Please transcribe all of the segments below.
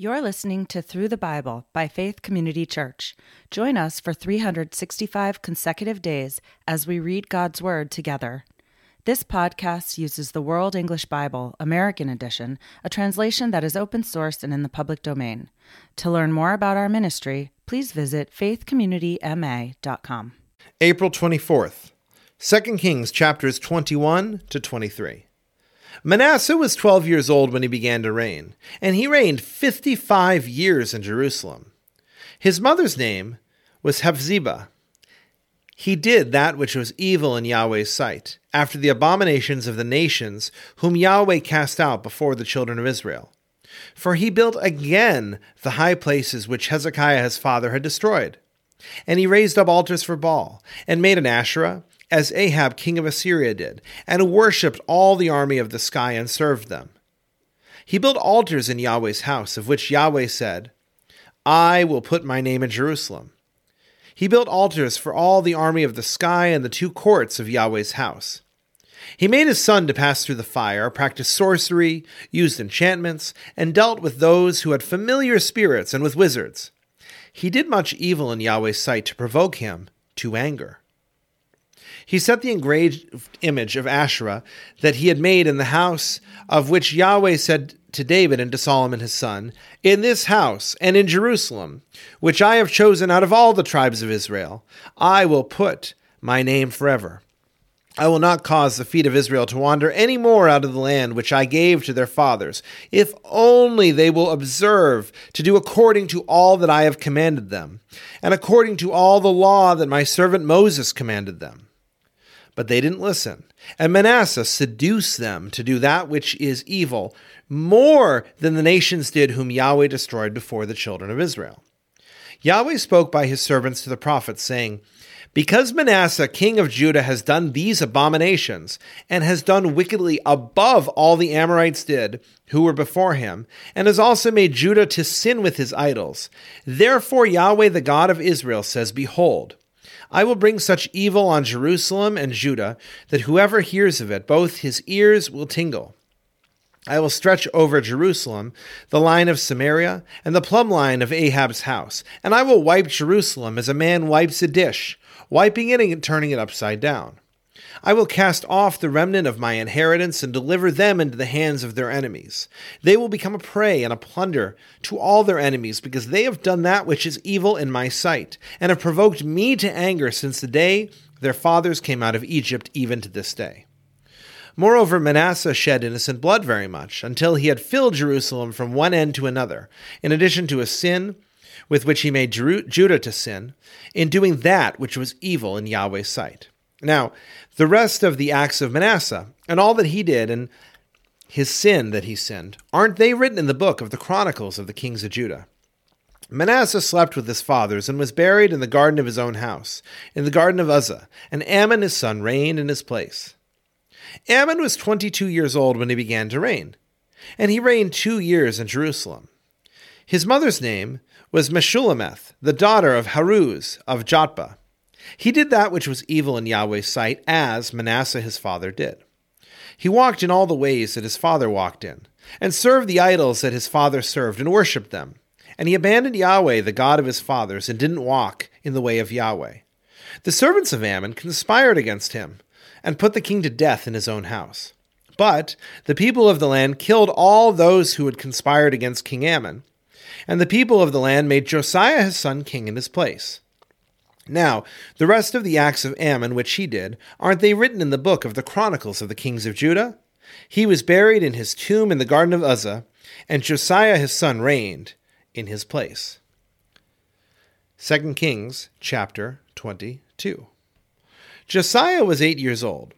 You're listening to Through the Bible by Faith Community Church. Join us for 365 consecutive days as we read God's Word together. This podcast uses the World English Bible, American Edition, a translation that is open source and in the public domain. To learn more about our ministry, please visit faithcommunityma.com. April 24th, 2 Kings chapters 21 to 23. Manasseh was 12 years old when he began to reign, and he reigned 55 years in Jerusalem. His mother's name was Hephzibah. He did that which was evil in Yahweh's sight, after the abominations of the nations whom Yahweh cast out before the children of Israel. For he built again the high places which Hezekiah his father had destroyed. And he raised up altars for Baal, and made an Asherah, as Ahab king of Assyria did, and worshipped all the army of the sky and served them. He built altars in Yahweh's house, of which Yahweh said, I will put my name in Jerusalem. He built altars for all the army of the sky and the two courts of Yahweh's house. He made his son to pass through the fire, practiced sorcery, used enchantments, and dealt with those who had familiar spirits and with wizards. He did much evil in Yahweh's sight to provoke him to anger. He set the engraved image of Asherah that he had made in the house of which Yahweh said to David and to Solomon his son, In this house and in Jerusalem, which I have chosen out of all the tribes of Israel, I will put my name forever. I will not cause the feet of Israel to wander any more out of the land which I gave to their fathers, if only they will observe to do according to all that I have commanded them, and according to all the law that my servant Moses commanded them. But they didn't listen. And Manasseh seduced them to do that which is evil more than the nations did whom Yahweh destroyed before the children of Israel. Yahweh spoke by his servants to the prophets, saying, Because Manasseh, king of Judah, has done these abominations, and has done wickedly above all the Amorites did, who were before him, and has also made Judah to sin with his idols, therefore Yahweh the God of Israel says, Behold, I will bring such evil on Jerusalem and Judah that whoever hears of it, both his ears will tingle. I will stretch over Jerusalem the line of Samaria and the plumb line of Ahab's house, and I will wipe Jerusalem as a man wipes a dish, wiping it and turning it upside down. I will cast off the remnant of my inheritance and deliver them into the hands of their enemies. They will become a prey and a plunder to all their enemies, because they have done that which is evil in my sight, and have provoked me to anger since the day their fathers came out of Egypt, even to this day. Moreover, Manasseh shed innocent blood very much, until he had filled Jerusalem from one end to another, in addition to a sin with which he made Judah to sin, in doing that which was evil in Yahweh's sight. Now, the rest of the acts of Manasseh and all that he did and his sin that he sinned, aren't they written in the book of the Chronicles of the kings of Judah? Manasseh slept with his fathers and was buried in the garden of his own house, in the garden of Uzzah, and Amon his son reigned in his place. Amon was twenty two years old when he began to reign, and he reigned two years in Jerusalem. His mother's name was Meshullemeth, the daughter of Haruz of Jotbah. He did that which was evil in Yahweh's sight, as Manasseh his father did. He walked in all the ways that his father walked in, and served the idols that his father served, and worshipped them. And he abandoned Yahweh, the God of his fathers, and didn't walk in the way of Yahweh. The servants of Amon conspired against him, and put the king to death in his own house. But the people of the land killed all those who had conspired against King Amon, and the people of the land made Josiah his son king in his place. Now, the rest of the acts of Amon which he did, aren't they written in the book of the Chronicles of the kings of Judah? He was buried in his tomb in the garden of Uzzah, and Josiah his son reigned in his place. 2 Kings chapter 22. Josiah was eight years old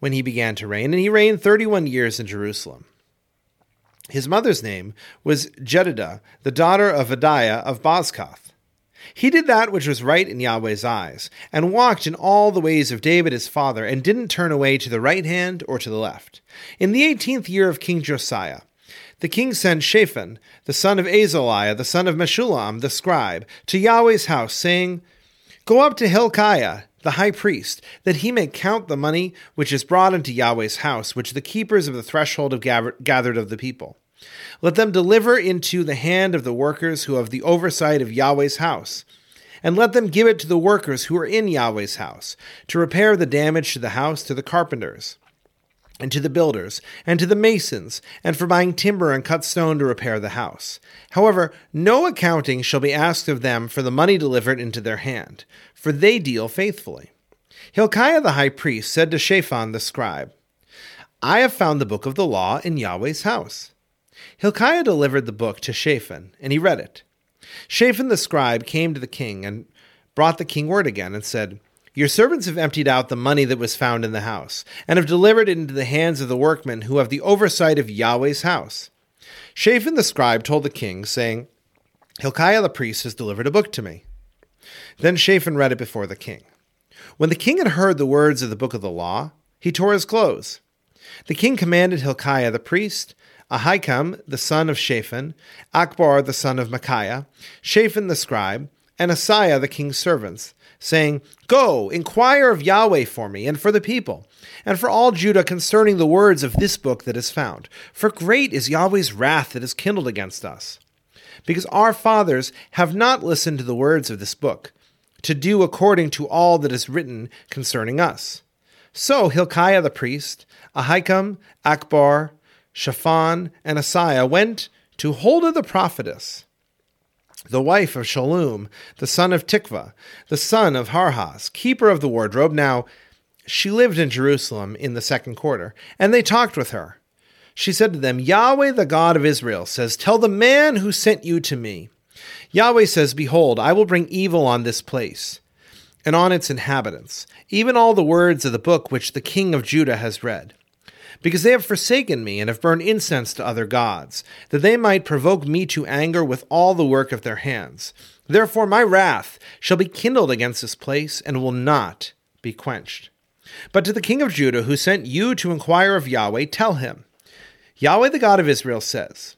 when he began to reign, and he reigned 31 years in Jerusalem. His mother's name was Jedidah, the daughter of Adaiah of Bozkath. He did that which was right in Yahweh's eyes, and walked in all the ways of David his father, and didn't turn away to the right hand or to the left. In the eighteenth year of King Josiah, the king sent Shaphan, the son of Azaliah, the son of Meshullam, the scribe, to Yahweh's house, saying, Go up to Hilkiah, the high priest, that he may count the money which is brought into Yahweh's house, which the keepers of the threshold have gathered of the people. Let them deliver into the hand of the workers who have the oversight of Yahweh's house, and let them give it to the workers who are in Yahweh's house, to repair the damage to the house to the carpenters, and to the builders, and to the masons, and for buying timber and cut stone to repair the house. However, no accounting shall be asked of them for the money delivered into their hand, for they deal faithfully. Hilkiah the high priest said to Shaphan the scribe, I have found the book of the law in Yahweh's house. Hilkiah delivered the book to Shaphan, and he read it. Shaphan the scribe came to the king and brought the king word again and said, Your servants have emptied out the money that was found in the house, and have delivered it into the hands of the workmen who have the oversight of Yahweh's house. Shaphan the scribe told the king, saying, Hilkiah the priest has delivered a book to me. Then Shaphan read it before the king. When the king had heard the words of the book of the law, he tore his clothes. The king commanded Hilkiah the priest, Ahikam the son of Shaphan, Achbor, the son of Micaiah, Shaphan the scribe, and Asaiah the king's servants, saying, Go, inquire of Yahweh for me, and for the people, and for all Judah concerning the words of this book that is found. For great is Yahweh's wrath that is kindled against us. Because our fathers have not listened to the words of this book, to do according to all that is written concerning us. So Hilkiah the priest, Ahikam, Achbor, Shaphan, and Asaiah went to Huldah the prophetess, the wife of Shallum, the son of Tikvah, the son of Harhas, keeper of the wardrobe. Now, she lived in Jerusalem in the second quarter, and they talked with her. She said to them, Yahweh, the God of Israel, says, Tell the man who sent you to me. Yahweh says, Behold, I will bring evil on this place and on its inhabitants, even all the words of the book which the king of Judah has read because they have forsaken me and have burned incense to other gods, that they might provoke me to anger with all the work of their hands. Therefore my wrath shall be kindled against this place, and will not be quenched. But to the king of Judah, who sent you to inquire of Yahweh, tell him, Yahweh the God of Israel says,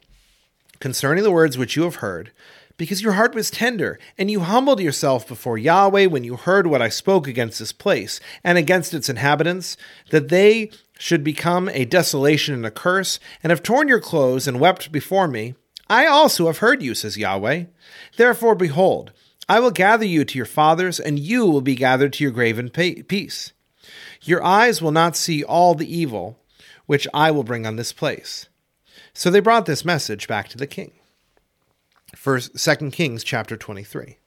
concerning the words which you have heard, because your heart was tender, and you humbled yourself before Yahweh when you heard what I spoke against this place and against its inhabitants, that they should become a desolation and a curse, and have torn your clothes and wept before me, I also have heard you, says Yahweh. Therefore, behold, I will gather you to your fathers, and you will be gathered to your grave in peace. Your eyes will not see all the evil which I will bring on this place. So they brought this message back to the king. First, Second Kings chapter 23.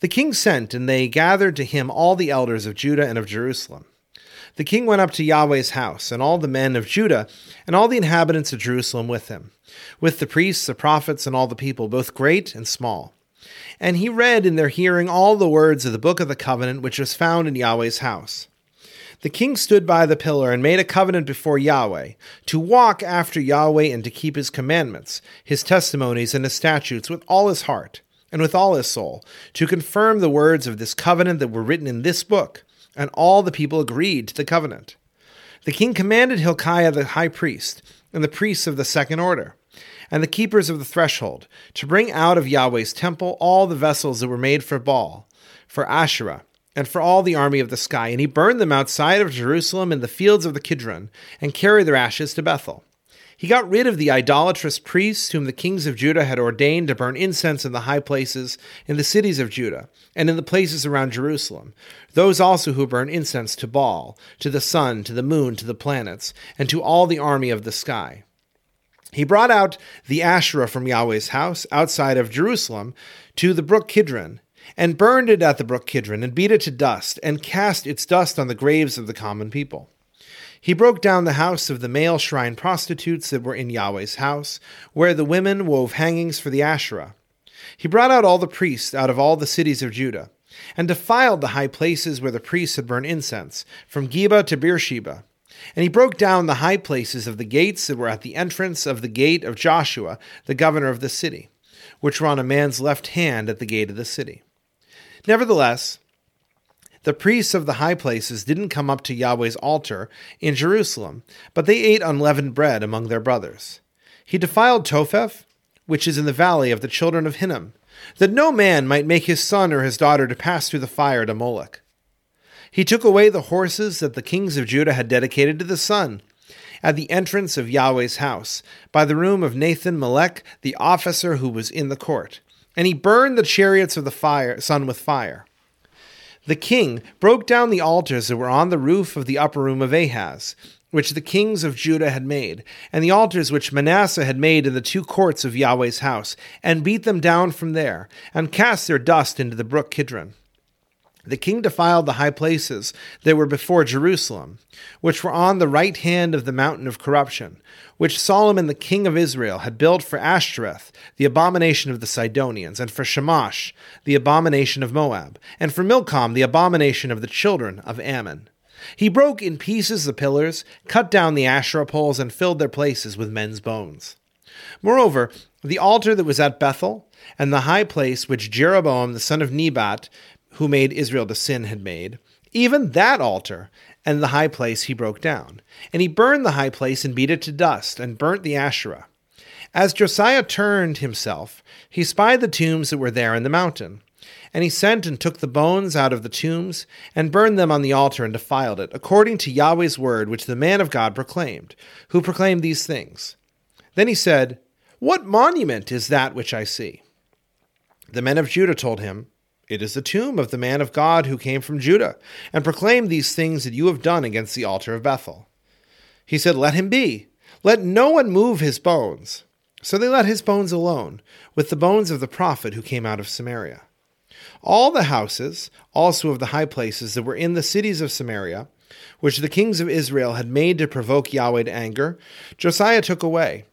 The king sent, and they gathered to him all the elders of Judah and of Jerusalem. The king went up to Yahweh's house, and all the men of Judah, and all the inhabitants of Jerusalem with him, with the priests, the prophets, and all the people, both great and small. And he read in their hearing all the words of the book of the covenant which was found in Yahweh's house. The king stood by the pillar and made a covenant before Yahweh, to walk after Yahweh and to keep his commandments, his testimonies, and his statutes with all his heart and with all his soul, to confirm the words of this covenant that were written in this book and all the people agreed to the covenant. The king commanded Hilkiah the high priest, and the priests of the second order, and the keepers of the threshold, to bring out of Yahweh's temple all the vessels that were made for Baal, for Asherah, and for all the army of the sky. And he burned them outside of Jerusalem in the fields of the Kidron, and carried their ashes to Bethel. He got rid of the idolatrous priests whom the kings of Judah had ordained to burn incense in the high places in the cities of Judah and in the places around Jerusalem, those also who burn incense to Baal, to the sun, to the moon, to the planets, and to all the army of the sky. He brought out the Asherah from Yahweh's house outside of Jerusalem to the brook Kidron, and burned it at the brook Kidron, and beat it to dust, and cast its dust on the graves of the common people. He broke down the house of the male shrine prostitutes that were in Yahweh's house, where the women wove hangings for the Asherah. He brought out all the priests out of all the cities of Judah, and defiled the high places where the priests had burned incense, from Geba to Beersheba. And he broke down the high places of the gates that were at the entrance of the gate of Joshua, the governor of the city, which were on a man's left hand at the gate of the city. Nevertheless, the priests of the high places didn't come up to Yahweh's altar in Jerusalem, but they ate unleavened bread among their brothers. He defiled Topheth, which is in the valley of the children of Hinnom, that no man might make his son or his daughter to pass through the fire to Moloch. He took away the horses that the kings of Judah had dedicated to the sun, at the entrance of Yahweh's house, by the room of Nathan Melech, the officer who was in the court. And he burned the chariots of the fire, sun with fire. The king broke down the altars that were on the roof of the upper room of Ahaz, which the kings of Judah had made, and the altars which Manasseh had made in the two courts of Yahweh's house, and beat them down from there, and cast their dust into the brook Kidron. The king defiled the high places that were before Jerusalem, which were on the right hand of the mountain of corruption, which Solomon the king of Israel had built for Ashtoreth, the abomination of the Sidonians, and for Chemosh, the abomination of Moab, and for Milcom, the abomination of the children of Ammon. He broke in pieces the pillars, cut down the Asherah poles, and filled their places with men's bones. Moreover, the altar that was at Bethel, and the high place which Jeroboam the son of Nebat who made Israel to sin had made, even that altar and the high place he broke down. And he burned the high place and beat it to dust, and burnt the Asherah. As Josiah turned himself, he spied the tombs that were there in the mountain. And he sent and took the bones out of the tombs, and burned them on the altar, and defiled it, according to Yahweh's word, which the man of God proclaimed, who proclaimed these things. Then he said, What monument is that which I see? The men of Judah told him, it is the tomb of the man of God who came from Judah, and proclaimed these things that you have done against the altar of Bethel. He said, Let him be. Let no one move his bones. So they let his bones alone, with the bones of the prophet who came out of Samaria. All the houses, also of the high places that were in the cities of Samaria, which the kings of Israel had made to provoke Yahweh to anger, Josiah took away,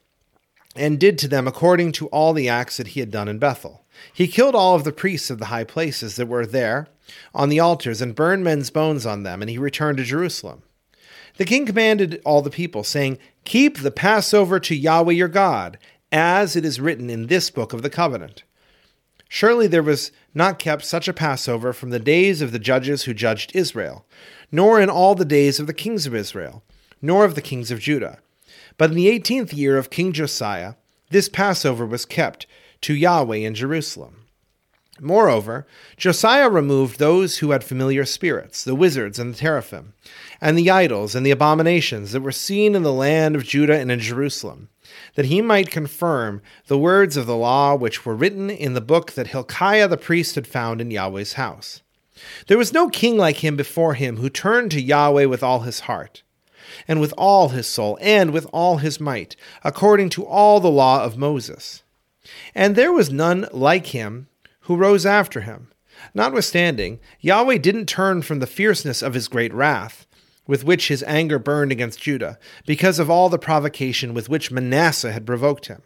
and did to them according to all the acts that he had done in Bethel. He killed all of the priests of the high places that were there on the altars and burned men's bones on them, and he returned to Jerusalem. The king commanded all the people, saying, Keep the Passover to Yahweh your God, as it is written in this book of the covenant. Surely there was not kept such a Passover from the days of the judges who judged Israel, nor in all the days of the kings of Israel, nor of the kings of Judah. But in the eighteenth year of King Josiah, this Passover was kept to Yahweh in Jerusalem. Moreover, Josiah removed those who had familiar spirits, the wizards and the teraphim, and the idols and the abominations that were seen in the land of Judah and in Jerusalem, that he might confirm the words of the law which were written in the book that Hilkiah the priest had found in Yahweh's house. There was no king like him before him who turned to Yahweh with all his heart, and with all his soul, and with all his might, according to all the law of Moses. And there was none like him who rose after him. Notwithstanding, Yahweh didn't turn from the fierceness of his great wrath, with which his anger burned against Judah, because of all the provocation with which Manasseh had provoked him.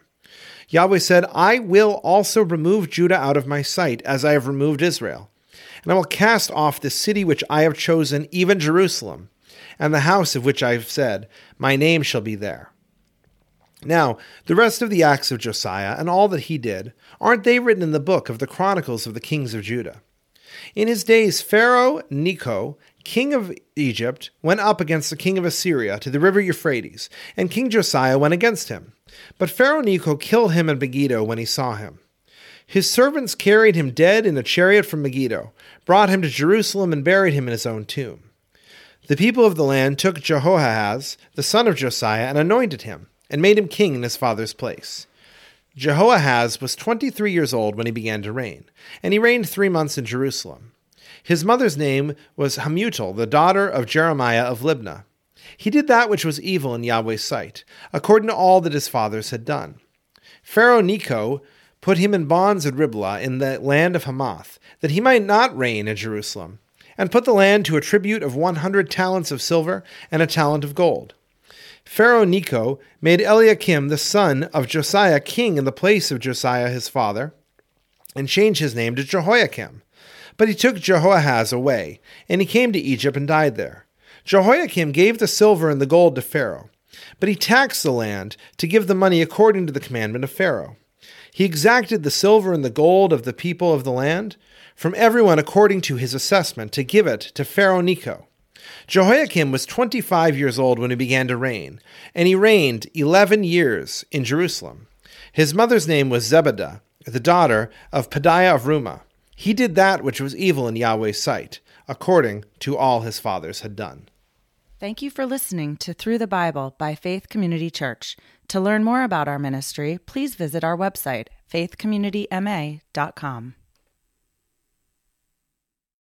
Yahweh said, I will also remove Judah out of my sight, as I have removed Israel. And I will cast off the city which I have chosen, even Jerusalem, and the house of which I have said, My name shall be there. Now, the rest of the acts of Josiah and all that he did, aren't they written in the book of the Chronicles of the Kings of Judah? In his days, Pharaoh Necho, king of Egypt, went up against the king of Assyria to the river Euphrates, and King Josiah went against him. But Pharaoh Necho killed him at Megiddo when he saw him. His servants carried him dead in a chariot from Megiddo, brought him to Jerusalem, and buried him in his own tomb. The people of the land took Jehoahaz, the son of Josiah, and anointed him and made him king in his father's place. Jehoahaz was 23 years old when he began to reign, and he reigned three months in Jerusalem. His mother's name was Hamutal, the daughter of Jeremiah of Libnah. He did that which was evil in Yahweh's sight, according to all that his fathers had done. Pharaoh Necho put him in bonds at Riblah in the land of Hamath, that he might not reign in Jerusalem, and put the land to a tribute of one hundred talents of silver and a talent of gold. Pharaoh Necho made Eliakim the son of Josiah king in the place of Josiah his father, and changed his name to Jehoiakim. But he took Jehoahaz away, and he came to Egypt and died there. Jehoiakim gave the silver and the gold to Pharaoh, but he taxed the land to give the money according to the commandment of Pharaoh. He exacted the silver and the gold of the people of the land from everyone according to his assessment to give it to Pharaoh Necho. Jehoiakim was 25 years old when he began to reign, and he reigned 11 years in Jerusalem. His mother's name was Zebudah, the daughter of Pedaiah of Rumah. He did that which was evil in Yahweh's sight, according to all his fathers had done. Thank you for listening to Through the Bible by Faith Community Church. To learn more about our ministry, please visit our website, faithcommunityma.com.